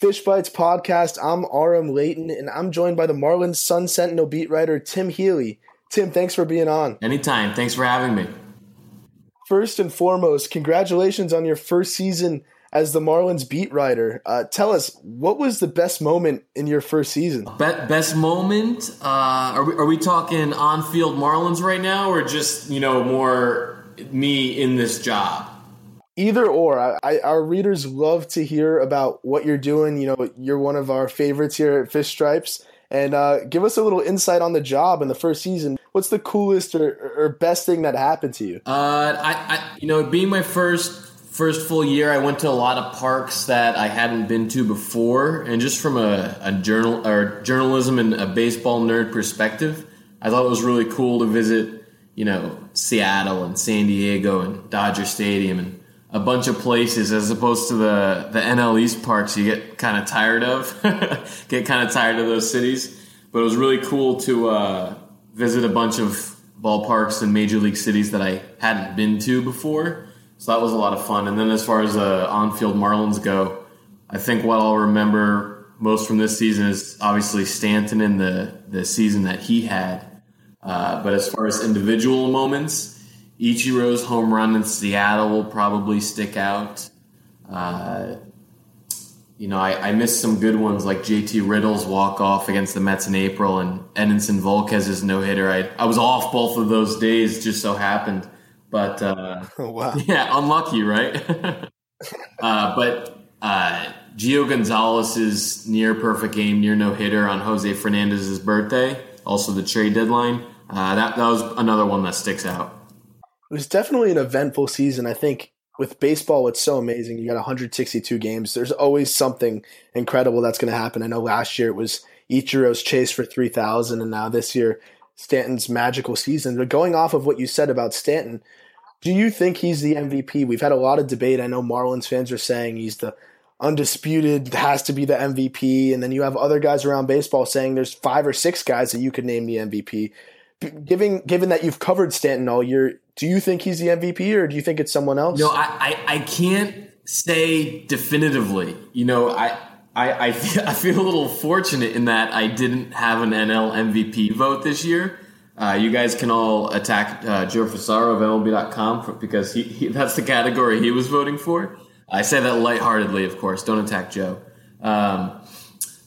Fish Bites podcast. I'm RM Layton, and I'm joined by the Marlins Sun Sentinel beat writer Tim Healy. Tim, thanks for being on. Anytime. Thanks for having me. First and foremost, congratulations on your first season as the Marlins beat writer. Uh, tell us, what was the best moment in your first season? Be- best moment? Uh, are, we, are we talking on field Marlins right now, or just, you know, more me in this job? Either or. I, I, our readers love to hear about what you're doing. You know, you're one of our favorites here at Fish Stripes. And uh, give us a little insight on the job in the first season. What's the coolest or, or best thing that happened to you? Uh, I, I, you know, being my first first full year, I went to a lot of parks that I hadn't been to before, and just from a, a journal or journalism and a baseball nerd perspective, I thought it was really cool to visit. You know, Seattle and San Diego and Dodger Stadium and a bunch of places as opposed to the the NL East parks you get kind of tired of, get kind of tired of those cities. But it was really cool to uh, visit a bunch of ballparks in major league cities that I hadn't been to before. So that was a lot of fun. And then as far as the on-field Marlins go, I think what I'll remember most from this season is obviously Stanton and the the season that he had. Uh, but as far as individual moments, Ichiro's home run in Seattle will probably stick out. Uh, you know, I, I, missed some good ones like JT Riddle's walk off against the Mets in April and Edinson Volquez's no hitter. I, I was off both of those days, just so happened. But uh, oh, wow. yeah, unlucky, right? uh, but uh, Gio Gonzalez's near perfect game, near no hitter on Jose Fernandez's birthday, also the trade deadline. Uh, that that was another one that sticks out. It was definitely an eventful season. I think with baseball, it's so amazing. You got 162 games. There's always something incredible that's going to happen. I know last year it was Ichiro's chase for 3,000, and now this year Stanton's magical season. But going off of what you said about Stanton, do you think he's the MVP? We've had a lot of debate. I know Marlins fans are saying he's the undisputed, has to be the MVP. And then you have other guys around baseball saying there's five or six guys that you could name the MVP. Given given that you've covered Stanton all year, do you think he's the MVP or do you think it's someone else? No, I, I, I can't say definitively. You know, I I, I feel, I feel a little fortunate in that I didn't have an NL MVP vote this year. Uh, you guys can all attack uh, Joe Frisaro of MLB.com for, because he, he, that's the category he was voting for. I say that lightheartedly, of course. Don't attack Joe. Um,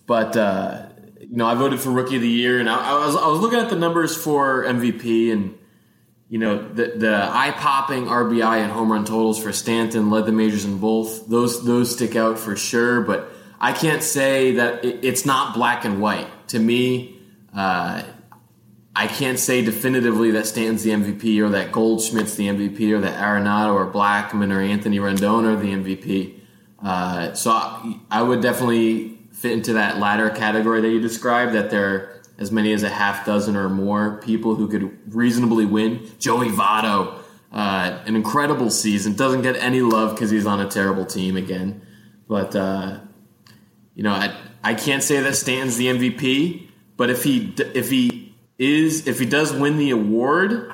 but uh, you know, I voted for Rookie of the Year, and I, I, was I was looking at the numbers for MVP, and you know, the the eye popping RBI and home run totals for Stanton led the majors in both. Those those stick out for sure, but I can't say that it, it's not black and white. To me, uh, I can't say definitively that Stanton's the MVP or that Goldschmidt's the MVP or that Arenado or Blackmon or Anthony Rendon are the MVP. Uh, so I, I, would definitely fit into that latter category that you described. That there are as many as a half dozen or more people who could reasonably win. Joey Votto, uh, an incredible season, doesn't get any love because he's on a terrible team again. But uh, you know, I, I can't say that Stanton's the MVP. But if he if he is if he does win the award,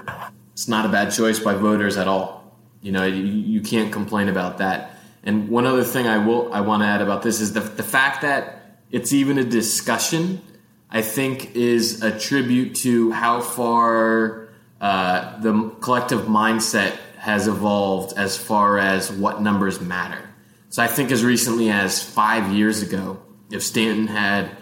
it's not a bad choice by voters at all. You know, you, you can't complain about that. And one other thing I will I want to add about this is the the fact that it's even a discussion. I think is a tribute to how far uh, the collective mindset has evolved as far as what numbers matter. So I think as recently as five years ago, if Stanton had,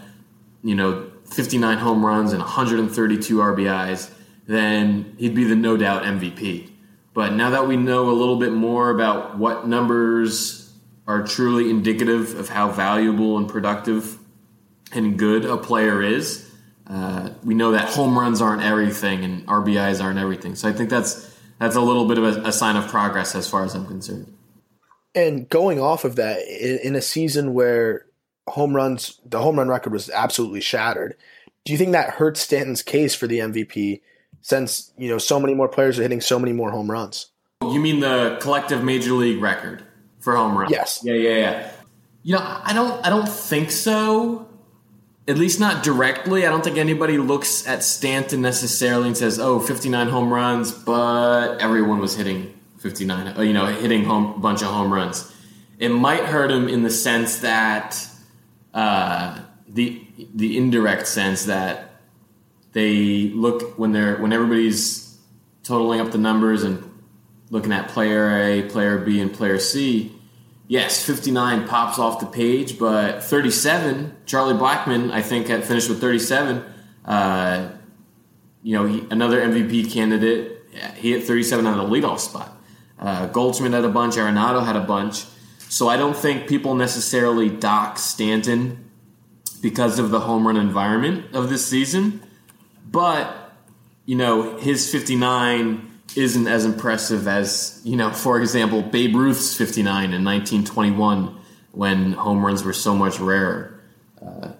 you know, 59 home runs and 132 RBIs, then he'd be the no doubt MVP. But now that we know a little bit more about what numbers are truly indicative of how valuable and productive and good a player is, uh, we know that home runs aren't everything and RBIs aren't everything. So I think that's that's a little bit of a, a sign of progress as far as I'm concerned. And going off of that, in a season where home runs, the home run record was absolutely shattered. Do you think that hurts Stanton's case for the MVP since, you know, so many more players are hitting so many more home runs? You mean the collective major league record for home runs? Yes. Yeah, yeah, yeah. You know, I don't I don't think so. At least not directly. I don't think anybody looks at Stanton necessarily and says, "Oh, 59 home runs," but everyone was hitting 59, uh, you know, hitting home bunch of home runs. It might hurt him in the sense that uh, the the indirect sense that they look when they're when everybody's totaling up the numbers and looking at player A, player B, and player C. Yes, 59 pops off the page, but 37, Charlie Blackmon, I think, had finished with 37. Uh, you know, he, another MVP candidate. He hit 37 on the leadoff spot. Uh, Goldschmidt had a bunch. Arenado had a bunch. So I don't think people necessarily dock Stanton because of the home run environment of this season. But, you know, his 59 isn't as impressive as, you know, for example, Babe Ruth's 59 in 1921 when home runs were so much rarer. Uh,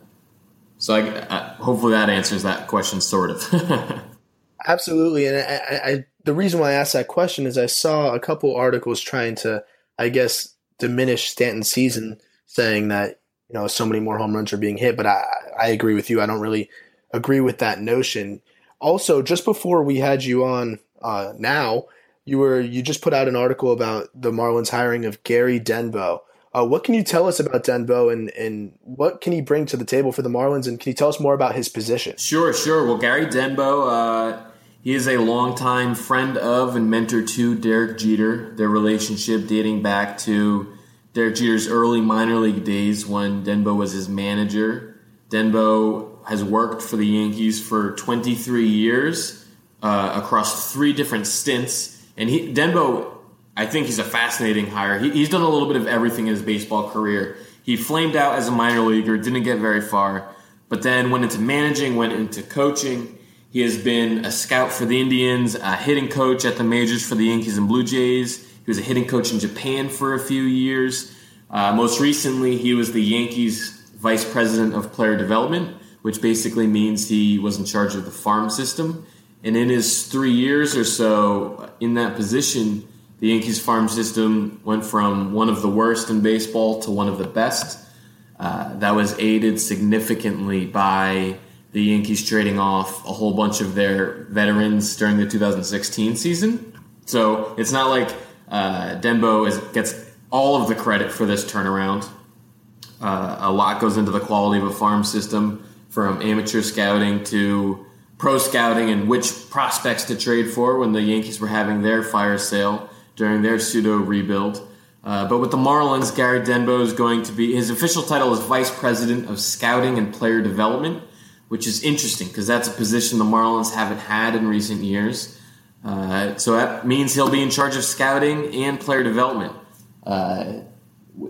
so I, I, hopefully that answers that question, sort of. Absolutely, and I, I, the reason why I asked that question is I saw a couple articles trying to, I guess, diminish Stanton's season, saying that you know so many more home runs are being hit. But I, I agree with you. I don't really agree with that notion. Also, just before we had you on uh, now, you were you just put out an article about the Marlins hiring of Gary Denbo. Uh, what can you tell us about Denbo and, and what can he bring to the table for the Marlins? And can you tell us more about his position? Sure, sure. Well, Gary Denbo, uh, he is a longtime friend of and mentor to Derek Jeter. Their relationship dating back to Derek Jeter's early minor league days when Denbo was his manager. Denbo has worked for the Yankees for 23 years uh, across three different stints. And he, Denbo, I think he's a fascinating hire. He, he's done a little bit of everything in his baseball career. He flamed out as a minor leaguer, didn't get very far, but then went into managing, went into coaching. He has been a scout for the Indians, a hitting coach at the majors for the Yankees and Blue Jays. He was a hitting coach in Japan for a few years. Uh, most recently, he was the Yankees vice president of player development, which basically means he was in charge of the farm system. And in his three years or so in that position, the Yankees farm system went from one of the worst in baseball to one of the best. Uh, that was aided significantly by the Yankees trading off a whole bunch of their veterans during the 2016 season. So it's not like uh, Denbo is, gets all of the credit for this turnaround. Uh, a lot goes into the quality of a farm system, from amateur scouting to pro scouting and which prospects to trade for when the Yankees were having their fire sale during their pseudo rebuild. Uh, but with the Marlins, Gary Denbo is going to be his official title is Vice President of Scouting and Player Development, which is interesting because that's a position the Marlins haven't had in recent years. Uh, so that means he'll be in charge of scouting and player development. Uh,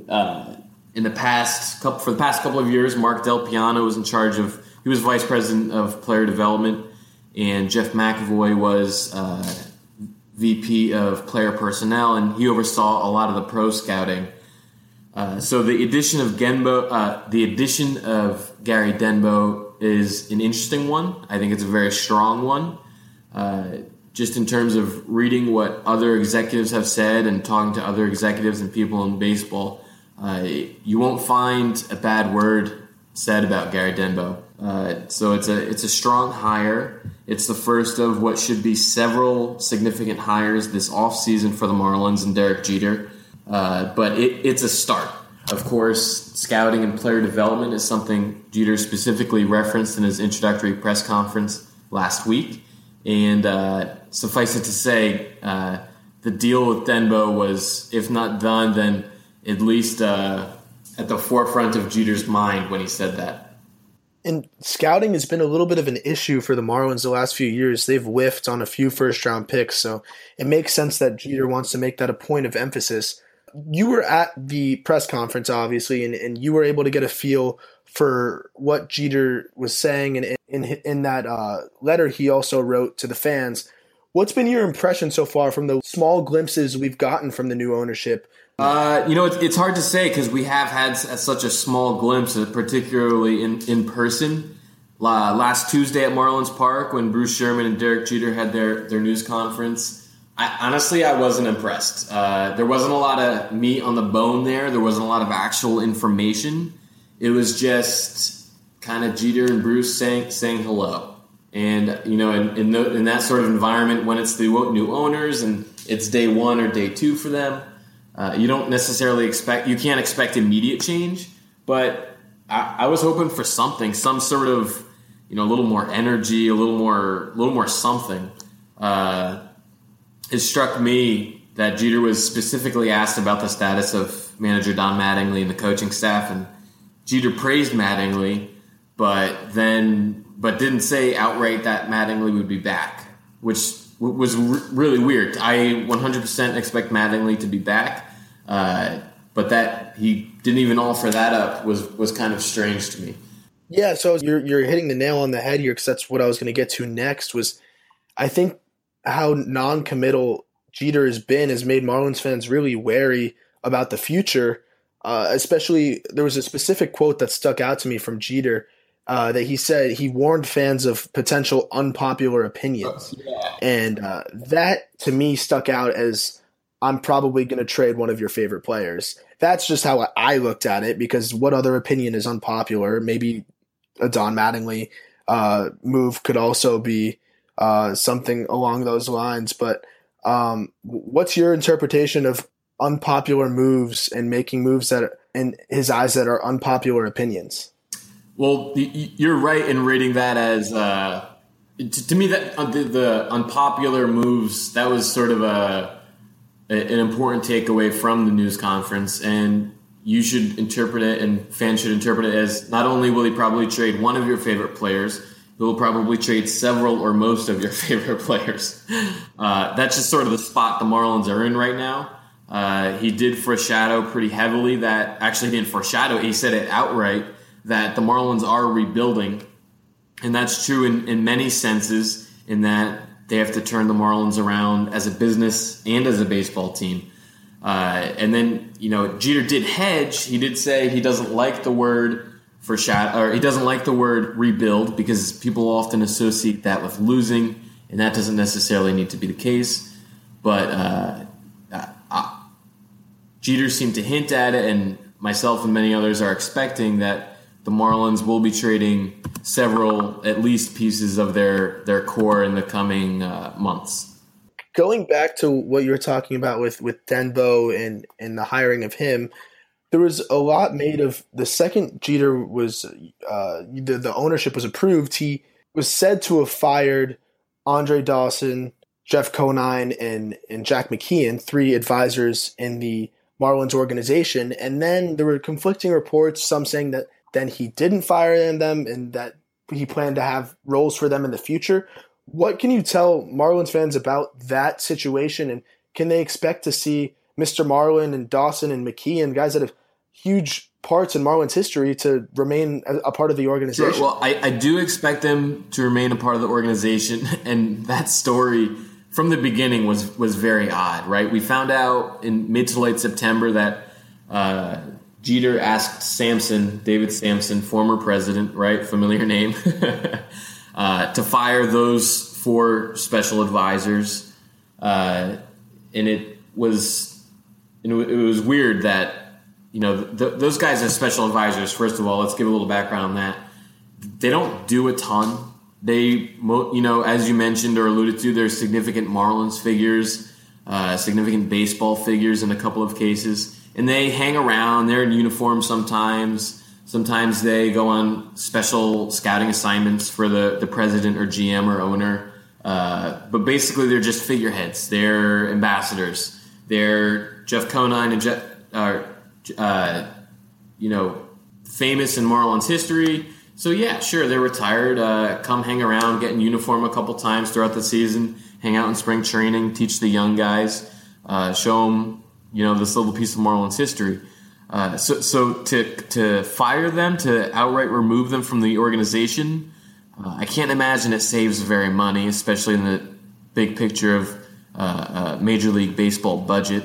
uh in the past couple for the past couple of years, Marc DelPiano was in charge of he was vice president of player development, and Jeff McAvoy was uh, VP of player personnel, and he oversaw a lot of the pro scouting. Uh, so the addition of Denbo, uh, the addition of Gary Denbo is an interesting one. I think it's a very strong one. Uh, just in terms of reading what other executives have said and talking to other executives and people in baseball, uh, you won't find a bad word said about Gary Denbo. Uh, so it's a it's a strong hire. It's the first of what should be several significant hires this offseason for the Marlins and Derek Jeter. Uh, but it, it's a start. Of course, scouting and player development is something Jeter specifically referenced in his introductory press conference last week. And uh, suffice it to say, uh, the deal with Denbo was, if not done, then at least uh, at the forefront of Jeter's mind when he said that. And scouting has been a little bit of an issue for the Marlins the last few years. They've whiffed on a few first round picks, so it makes sense that Jeter wants to make that a point of emphasis. You were at the press conference, obviously, and, and you were able to get a feel for what Jeter was saying. And in, in, in that uh, letter he also wrote to the fans, what's been your impression so far from the small glimpses we've gotten from the new ownership uh, you know, it's, it's hard to say because we have had such a small glimpse, particularly in, in person. Uh, last Tuesday at Marlins Park, when Bruce Sherman and Derek Jeter had their, their news conference, I, honestly, I wasn't impressed. Uh, there wasn't a lot of meat on the bone there. There wasn't a lot of actual information. It was just kind of Jeter and Bruce saying saying hello. And you know, in in, the, in that sort of environment, when it's the new owners and it's day one or day two for them, uh, you don't necessarily expect you can't expect immediate change, but I, I was hoping for something, some sort of you know a little more energy, a little more, a little more something. Uh, it struck me that Jeter was specifically asked about the status of manager Don Mattingly and the coaching staff, and Jeter praised Mattingly, but then but didn't say outright that Mattingly would be back, which was really weird. I 100% expect Mattingly to be back, uh, but that he didn't even offer that up was was kind of strange to me. Yeah, so you're you're hitting the nail on the head here because that's what I was going to get to next. Was I think how non-committal Jeter has been has made Marlins fans really wary about the future. Uh, especially, there was a specific quote that stuck out to me from Jeter uh, that he said he warned fans of potential unpopular opinions, yeah. and uh, that to me stuck out as I'm probably going to trade one of your favorite players. That's just how I looked at it because what other opinion is unpopular? Maybe a Don Mattingly uh, move could also be uh, something along those lines. But um, what's your interpretation of unpopular moves and making moves that, are, in his eyes, that are unpopular opinions? Well, you're right in rating that as uh, to, me that uh, the, the, unpopular moves that was sort of a, an important takeaway from the news conference, and you should interpret it, and fans should interpret it as not only will he probably trade one of your favorite players, he will probably trade several or most of your favorite players. Uh, that's just sort of the spot the Marlins are in right now. Uh, he did foreshadow pretty heavily that actually he didn't foreshadow; he said it outright that the Marlins are rebuilding. And that's true in, in many senses, in that they have to turn the Marlins around as a business and as a baseball team. Uh, and then, you know, Jeter did hedge. He did say he doesn't like the word foreshadow, or he doesn't like the word rebuild because people often associate that with losing, and that doesn't necessarily need to be the case. But uh, uh, Jeter seemed to hint at it, and myself and many others are expecting that the Marlins will be trading several, at least, pieces of their their core in the coming uh, months. Going back to what you were talking about with with Denbo and and the hiring of him, there was a lot made of the second Jeter was uh, the the ownership was approved. He was said to have fired Andre Dawson, Jeff Conine, and and Jack McKeon, three advisors in the Marlins organization, and then there were conflicting reports. Some saying that then he didn't fire them and that he planned to have roles for them in the future. What can you tell Marlins fans about that situation and can they expect to see Mr. Marlin and Dawson and McKeon, guys that have huge parts in Marlins history, to remain a, part of the organization? Sure. Well, I, I do expect them to remain a part of the organization, and that story from the beginning was was very odd, right? We found out in mid to late September that uh, Jeter asked Samson, David Samson, former president, right, familiar name, uh, to fire those four special advisors, uh, and it was and it was weird that you know th- those guys are special advisors. First of all, let's give a little background on that. They don't do a ton. They, you know, as you mentioned or alluded to, there's significant Marlins figures, uh, significant baseball figures in a couple of cases and they hang around. They're in uniform sometimes. Sometimes they go on special scouting assignments for the, the president or GM or owner. Uh, but basically, they're just figureheads. They're ambassadors. They're Jeff Conine and Jeff, uh, uh, you know, famous in Marlins history. So yeah, sure, they're retired. Uh, come hang around, get in uniform a couple times throughout the season, hang out in spring training, teach the young guys, uh, show them you know this little piece of Marlins history. Uh, so, so to to fire them, to outright remove them from the organization, uh, I can't imagine it saves very money, especially in the big picture of uh, uh Major League Baseball budget.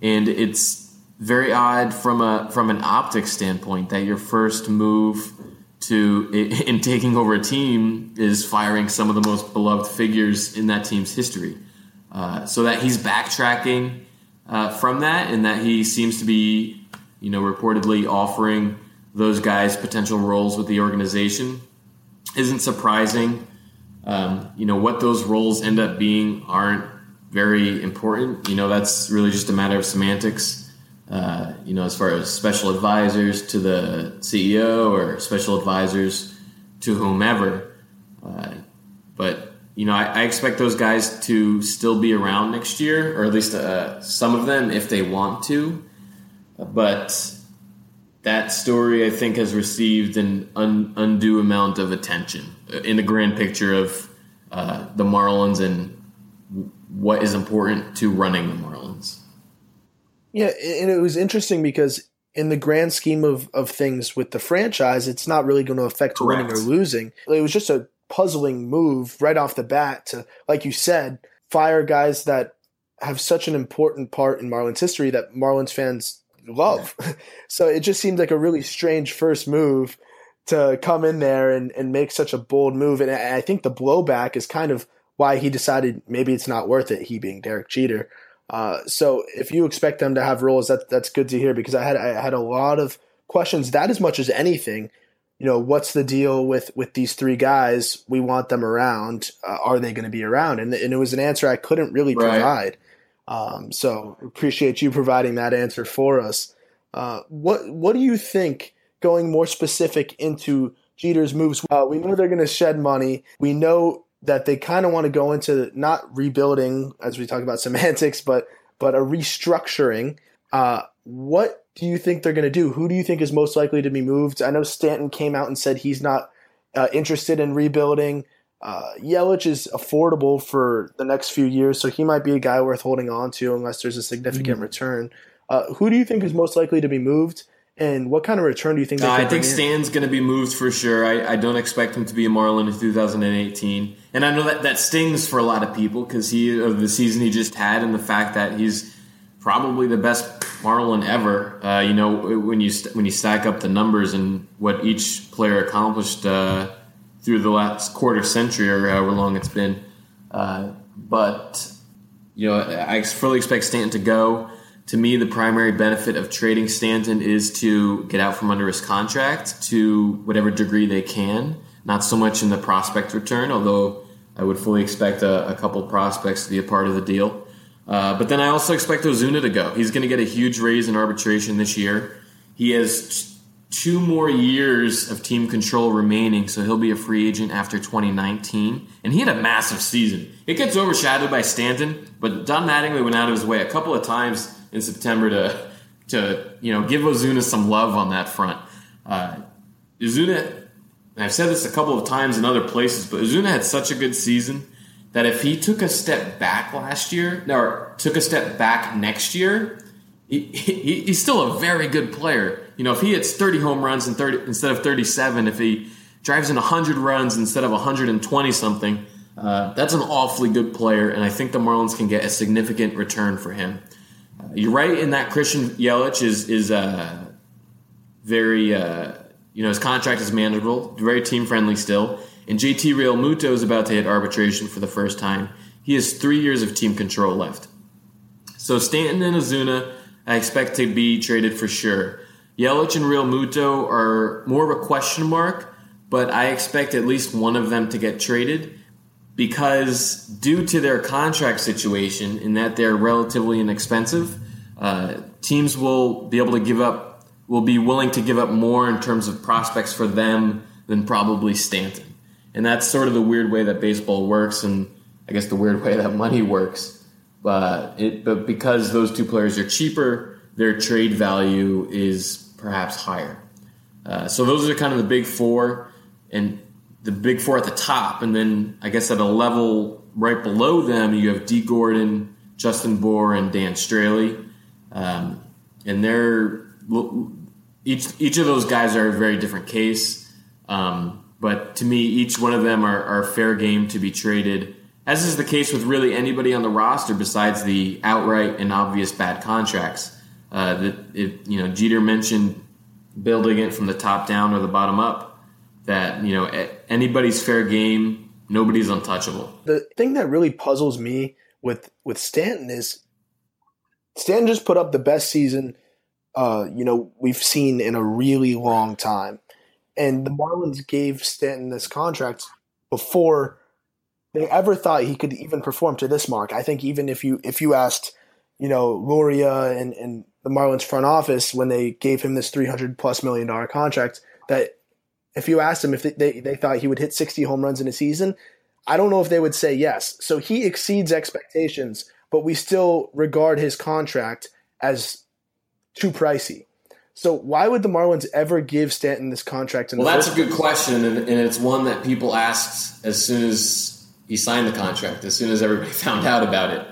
And it's very odd from a from an optic standpoint that your first move to in taking over a team is firing some of the most beloved figures in that team's history. Uh, so that he's backtracking uh, from that, and that he seems to be, you know, reportedly offering those guys potential roles with the organization isn't surprising. Um, you know, what those roles end up being aren't very important. You know, that's really just a matter of semantics. uh, you know, as far as special advisors to the CEO or special advisors to whomever. Uh, but you know, I, I, expect those guys to still be around next year, or at least uh, some of them if they want to. But that story, I think, has received an un, undue amount of attention in the grand picture of uh, the Marlins and what is important to running the Marlins. Yeah, and it was interesting because in the grand scheme of, of things with the franchise, it's not really going to affect Correct. winning or losing. It was just a puzzling move right off the bat to, like you said, fire guys that have such an important part in Marlins history that Marlins fans love. Yeah. so it just seemed like a really strange first move to come in there and, and make such a bold move. And I think the blowback is kind of why he decided maybe it's not worth it, he being Derek Jeter. Uh, so if you expect them to have roles, that, that's good to hear because I had I had a lot of questions that as much as anything. You know, what's the deal with with these three guys? We want them around. Uh, are they going to be around? And, and it was an answer I couldn't really right. provide. Um, so appreciate you providing that answer for us. Uh, what what do you think? Going more specific into Jeter's moves, uh, we know they're going to shed money. We know that they kind of want to go into not rebuilding, as we talk about semantics, but but a restructuring. Uh, what do you think they're going to do? Who do you think is most likely to be moved? I know Stanton came out and said he's not uh, interested in rebuilding. Uh, Yelich is affordable for the next few years, so he might be a guy worth holding on to unless there's a significant mm-hmm. return. Uh, who do you think is most likely to be moved? And what kind of return do you think? Uh, I think Stan's going to be moved for sure. I, I, don't expect him to be a Marlin in 2018, and I know that that stings for a lot of people because he of the season he just had and the fact that he's probably the best Marlin ever. Uh, you know, when you st- when you stack up the numbers and what each player accomplished uh, through the last quarter century or however long it's been, uh, but you know, I fully expect Stanton to go to me, the primary benefit of trading Stanton is to get out from under his contract to whatever degree they can. Not so much in the prospect return, although I would fully expect a, a couple prospects to be a part of the deal. Uh, but then I also expect Ozuna to go. He's going to get a huge raise in arbitration this year. He has two more years of team control remaining, so he'll be a free agent after 2019. And he had a massive season. It gets overshadowed by Stanton, but Don Mattingly went out of his way a couple of times in September to to you know give Ozuna some love on that front. Uh, Ozuna, I've said this a couple of times in other places, but Ozuna had such a good season that if he took a step back last year, or took a step back next year, he, he, he's still a very good player. You know, if he hits 30 home runs in 30, instead of 37, if he drives in 100 runs instead of 120 something, uh, that's an awfully good player, and I think the Marlins can get a significant return for him. You're right in that Christian Yelich is is uh, very uh, you know his contract is manageable, very team friendly still. And JT Realmuto is about to hit arbitration for the first time. He has three years of team control left. So Stanton and Ozuna, I expect to be traded for sure. Yelich and Realmuto are more of a question mark, but I expect at least one of them to get traded because due to their contract situation in that they're relatively inexpensive, uh, teams will be able to give up, will be willing to give up more in terms of prospects for them than probably Stanton. And that's sort of the weird way that baseball works, and I guess the weird way that money works. But it, but because those two players are cheaper, their trade value is perhaps higher. Uh, so those are kind of the big four, and the big four at the top, and then I guess at a level right below them, you have Dee Gordon, Justin Bour, and Dan Straily, um, and they're each each of those guys are a very different case. Um, but to me, each one of them are, are fair game to be traded, as is the case with really anybody on the roster besides the outright and obvious bad contracts. Uh, that it, you know, Jeter mentioned building it from the top down or the bottom up that you know anybody's fair game, nobody's untouchable. The thing that really puzzles me with with Stanton is Stanton just put up the best season uh, you know we've seen in a really long time, and the Marlins gave Stanton this contract before they ever thought he could even perform to this mark. I think even if you if you asked you know, Loria and, and the Marlins front office when they gave him this 300 plus million dollar contract that if you asked him if they, they, they thought he would hit 60 home runs in a season, I don't know if they would say yes. So he exceeds expectations, but we still regard his contract as too pricey. So why would the Marlins ever give Stanton this contract? well, that's a good question, and, and, it's one that people asked as soon as he signed the contract, as soon as everybody found out about it.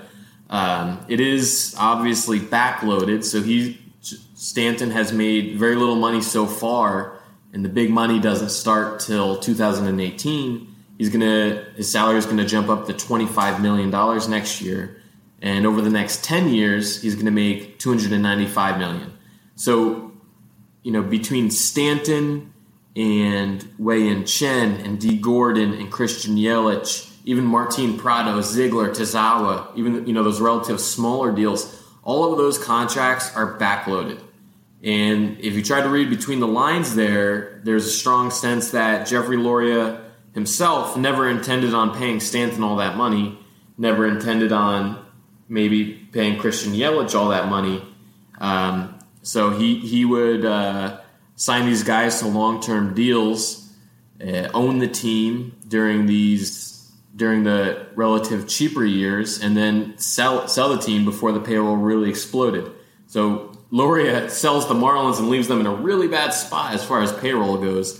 Um, it is obviously backloaded, so he Stanton has made very little money so far, and the big money doesn't start till 2018. He's gonna his salary is gonna jump up to 25 million dollars next year, and over the next 10 years, he's gonna make 295 million. So you know, between Stanton and Wei Yin Chen and Dee Gordon and Christian Yelich, even Martin Prado, Ziegler, Tazawa, even you know those relative smaller deals, all of those contracts are backloaded. And if you try to read between the lines there, there's a strong sense that Jeffrey Loria himself never intended on paying Stanton all that money, never intended on maybe paying Christian Yelich all that money. Um, so he he would uh, sign these guys to long term deals, uh, own the team during these during the relative cheaper years, and then sell sell the team before the payroll really exploded. So Loria sells the Marlins and leaves them in a really bad spot as far as payroll goes,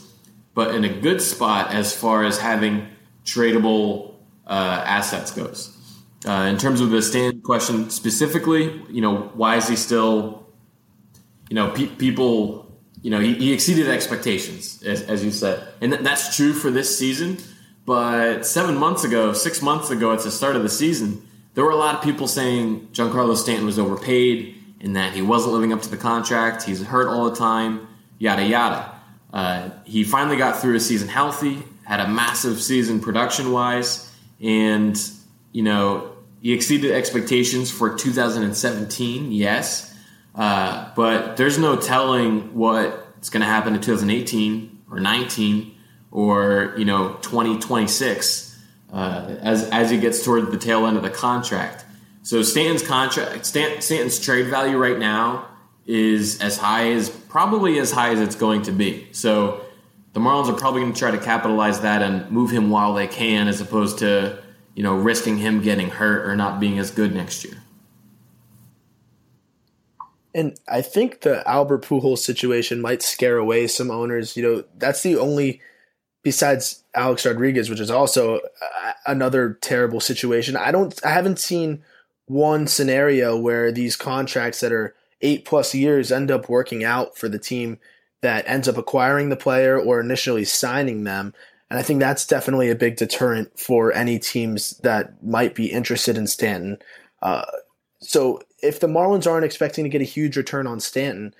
but in a good spot as far as having tradable uh, assets goes. Uh, in terms of the stand question specifically, you know, why is he still you know, pe- people, you know, he, he, exceeded expectations, as, as you said. And th- that's true for this season. But seven months ago, six months ago, at the start of the season, there were a lot of people saying Giancarlo Stanton was overpaid and that he wasn't living up to the contract. He's hurt all the time, yada, yada. Uh, he finally got through his season healthy, had a massive season production wise, and, you know, he exceeded expectations for 2017, yes. Uh, but there's no telling what's going to happen in 2018 or 19 or you know 2026 uh, as as he gets toward the tail end of the contract. So Stanton's contract, Stanton's trade value right now is as high as probably as high as it's going to be. So the Marlins are probably going to try to capitalize that and move him while they can, as opposed to you know risking him getting hurt or not being as good next year. And I think the Albert Pujols situation might scare away some owners. You know, that's the only, besides Alex Rodriguez, which is also another terrible situation. I don't, I haven't seen one scenario where these contracts that are eight plus years end up working out for the team that ends up acquiring the player or initially signing them. And I think that's definitely a big deterrent for any teams that might be interested in Stanton. Uh, so if the Marlins aren't expecting to get a huge return on Stanton,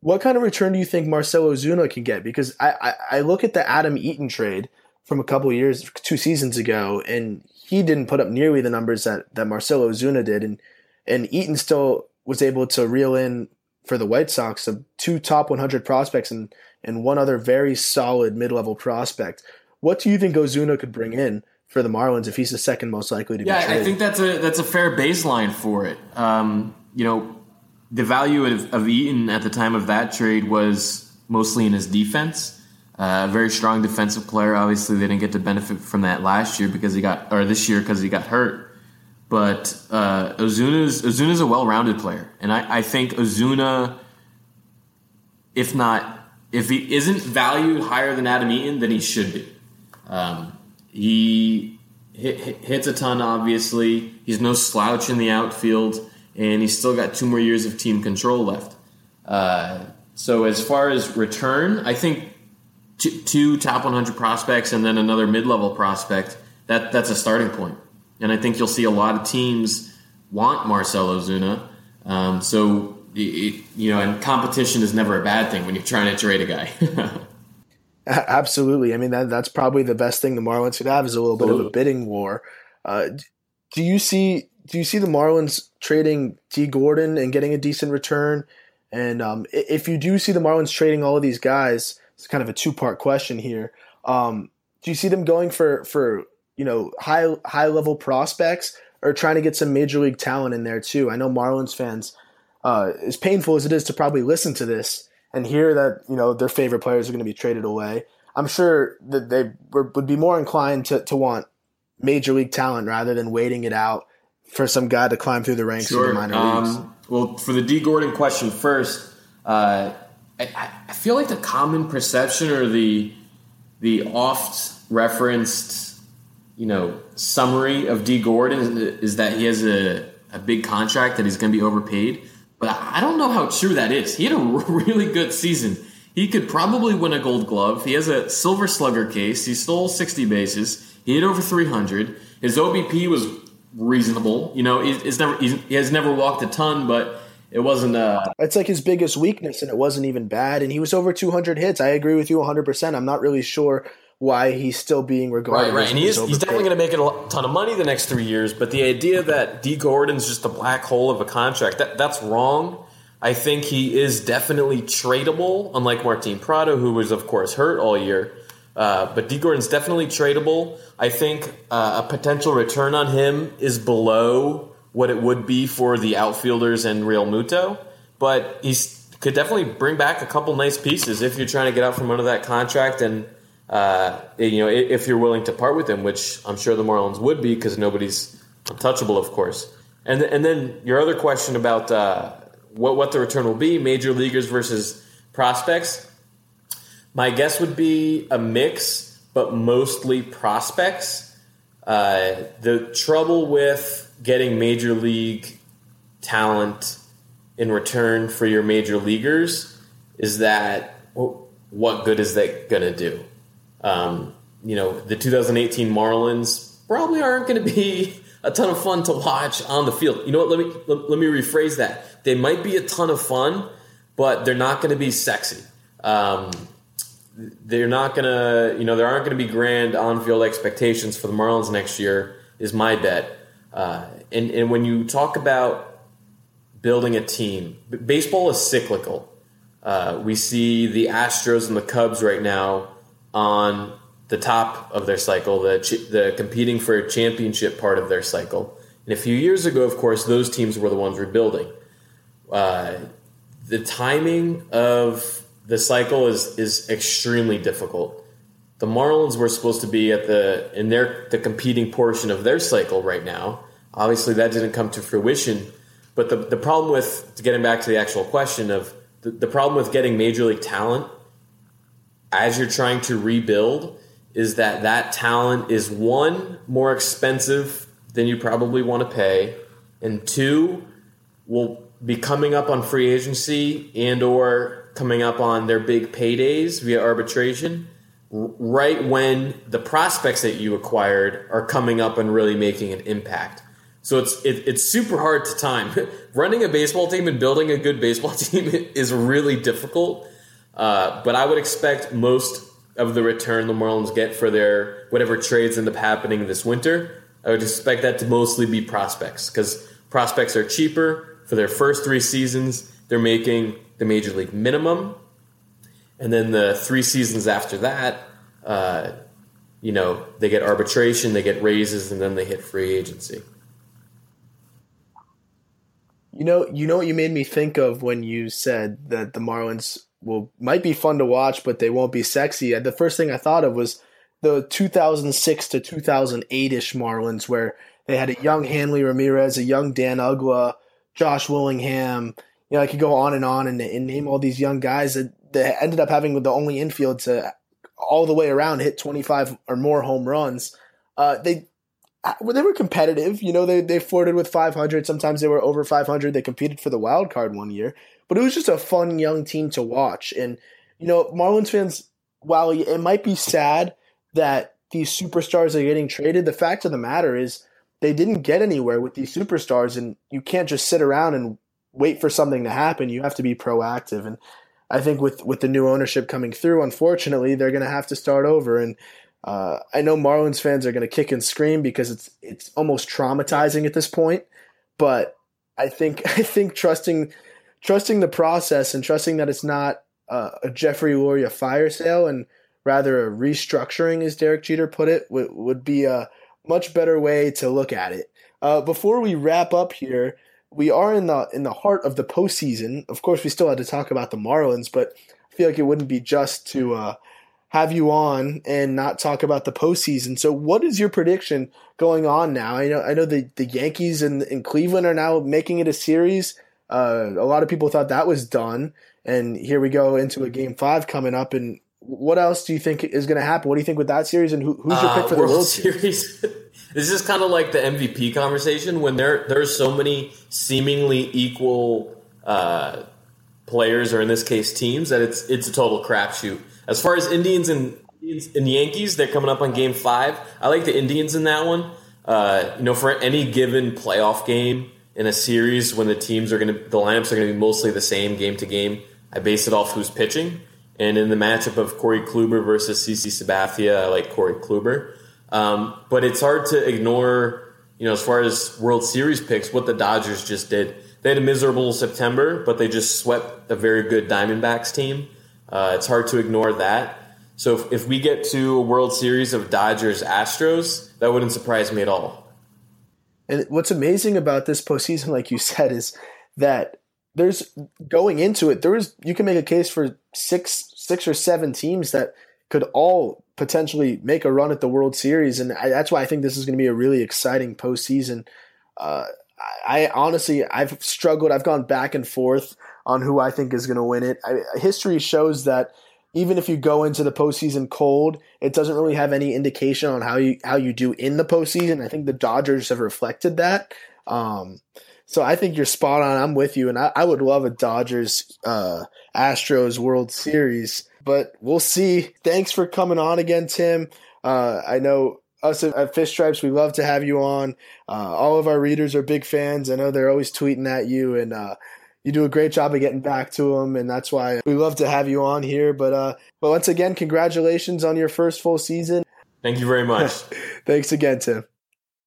what kind of return do you think Marcell Ozuna can get? Because I, I, I look at the Adam Eaton trade from a couple years, two seasons ago, and he didn't put up nearly the numbers that, that Marcell Ozuna did. And, and Eaton still was able to reel in for the White Sox of two top 100 prospects and, and one other very solid mid level prospect. What do you think Ozuna could bring in for the Marlins if he's the second most likely to yeah, be traded. Yeah, I think that's a that's a fair baseline for it. Um, you know, the value of, of, Eaton at the time of that trade was mostly in his defense. Uh, a uh, very strong defensive player. Obviously, they didn't get to benefit from that last year because he got, or this year because he got hurt. But uh, Ozuna's Ozuna's a well-rounded player, and I, I think Ozuna, if not, if he isn't valued higher than Adam Eaton, then he should be. Um, he hit, hits a ton, obviously. He's no slouch in the outfield, and he's still got two more years of team control left. Uh, so, as far as return, I think two, two top 100 prospects and then another mid level prospect, that, that's a starting point. And I think you'll see a lot of teams want Marcell Ozuna. Um, so, it, you know, and competition is never a bad thing when you're trying to trade a guy. Absolutely. I mean, that that's probably the best thing the Marlins could have is a little bit of a bidding war. Uh, do you see do you see the Marlins trading Dee Gordon and getting a decent return? And um, if you do see the Marlins trading all of these guys, it's kind of a two part question here. Um, do you see them going for for you know high high level prospects or trying to get some major league talent in there too. I know Marlins fans, uh, as painful as it is to probably listen to this and hear that you know their favorite players are going to be traded away, I'm sure that they would be more inclined to, to want major league talent rather than waiting it out for some guy to climb through the ranks sure. of the minor um, leagues. Well, for the Dee Gordon question first, uh, I, I, feel like the common perception or the the oft referenced, you know, summary of Dee Gordon is, is that he has a, a big contract that he's going to be overpaid. But I don't know how true that is. He had a really good season. He could probably win a Gold Glove. He has a Silver Slugger case. He stole 60 bases. He hit over 300. His OBP was reasonable. You know, he's never he has never walked a ton, but it wasn't. Uh, it's like his biggest weakness, and it wasn't even bad. And he was over 200 hits. I agree with you 100. percent I'm not really sure why he's still being regarded. Right, right, and he is, he's definitely going to make a ton of money the next three years. But the idea that Dee Gordon's just a black hole of a contract that that's wrong. I think he is definitely tradable, unlike Martin Prado, who was of course hurt all year. Uh, but Dee Gordon's definitely tradable. I think uh, a potential return on him is below what it would be for the outfielders and Realmuto. but he could definitely bring back a couple nice pieces if you're trying to get out from under that contract and. Uh, you know, if you're willing to part with him, which I'm sure the Marlins would be, because nobody's untouchable, of course. And and then your other question about uh, what what the return will be, major leaguers versus prospects. My guess would be a mix, but mostly prospects. Uh, the trouble with getting major league talent in return for your major leaguers is that well, what good is that going to do? Um, you know, the 2018 Marlins probably aren't going to be a ton of fun to watch on the field. You know what? Let me let, let me rephrase that. They might be a ton of fun, but they're not going to be sexy. Um, they're not going to, you know, there aren't going to be grand on-field expectations for the Marlins next year. Is my bet. Uh, and and when you talk about building a team, baseball is cyclical. Uh, we see the Astros and the Cubs right now on the top of their cycle, the the competing for a championship part of their cycle. And a few years ago, of course, those teams were the ones rebuilding. Uh, the timing of the cycle is is extremely difficult. The Marlins were supposed to be at the in their the competing portion of their cycle right now. Obviously, that didn't come to fruition. But the the problem with getting back to the actual question of the, the problem with getting major league talent as you're trying to rebuild is that that talent is one more expensive than you probably want to pay, and two will be coming up on free agency and or coming up on their big paydays via arbitration right when the prospects that you acquired are coming up and really making an impact. So it's it, it's super hard to time. Running a baseball team and building a good baseball team is really difficult. Uh, but I would expect most of the return the Marlins get for their whatever trades end up happening this winter. I would expect that to mostly be prospects because prospects are cheaper for their first three seasons. They're making the major league minimum, and then the three seasons after that, uh, you know, they get arbitration, they get raises, and then they hit free agency. You know, you know what you made me think of when you said that the Marlins will might be fun to watch, but they won't be sexy. The first thing I thought of was the 2006 to 2008 ish Marlins, where they had a young Hanley Ramirez, a young Dan Uggla, Josh Willingham. You know, I could go on and on and, and name all these young guys that, that ended up having the only infield to all the way around hit 25 or more home runs. Uh, they they were competitive. You know, they they flirted with 500. Sometimes they were over 500. They competed for the wild card one year. But it was just a fun young team to watch. And, you know, Marlins fans, while it might be sad that these superstars are getting traded, the fact of the matter is they didn't get anywhere with these superstars. And you can't just sit around and wait for something to happen. You have to be proactive. And I think with, with the new ownership coming through, unfortunately, they're going to have to start over. And uh, I know Marlins fans are going to kick and scream because it's it's almost traumatizing at this point. But I think I think trusting trusting the process and trusting that it's not uh, a Jeffrey Loria fire sale and rather a restructuring, as Derek Jeter put it, would, would be a much better way to look at it. Uh, before we wrap up here, we are in the in the heart of the postseason. Of course, we still had to talk about the Marlins, but I feel like it wouldn't be just to uh, have you on and not talk about the postseason. So, what is your prediction going on now? I know I know the, the Yankees and in Cleveland are now making it a series. Uh, a lot of people thought that was done, and here we go into a game five coming up. And what else do you think is going to happen? What do you think with that series? And who, who's your pick uh, for uh, the World, World Series? series? this is kind of like the MVP conversation when there there's so many seemingly equal uh, players, or in this case teams, that it's it's a total crapshoot. As far as Indians and and Yankees, they're coming up on Game Five. I like the Indians in that one. Uh, you know, for any given playoff game in a series, when the teams are going to the lineups are going to be mostly the same game to game, I base it off who's pitching. And in the matchup of Corey Kluber versus CC Sabathia, I like Corey Kluber. Um, but it's hard to ignore, you know, as far as World Series picks, what the Dodgers just did. They had a miserable September, but they just swept a very good Diamondbacks team. Uh, it's hard to ignore that. So if, if we get to a World Series of Dodgers Astros, that wouldn't surprise me at all. And what's amazing about this postseason, like you said, is that there's going into it. There is you can make a case for six, six or seven teams that could all potentially make a run at the World Series, and I, that's why I think this is going to be a really exciting postseason. Uh, I, I, honestly, I've struggled. I've gone back and forth on who I think is going to win it. I, history shows that even if you go into the postseason cold, it doesn't really have any indication on how you how you do in the postseason. I think the Dodgers have reflected that. Um, so I think you're spot on. I'm with you, and I, I would love a Dodgers uh, Astros World Series but we'll see. Thanks for coming on again, Tim. Uh, I know us at Fish Stripes, we love to have you on. Uh, all of our readers are big fans. I know they're always tweeting at you, and uh, you do a great job of getting back to them, and that's why we love to have you on here. But uh, but once again, congratulations on your first full season. Thank you very much. Thanks again, Tim.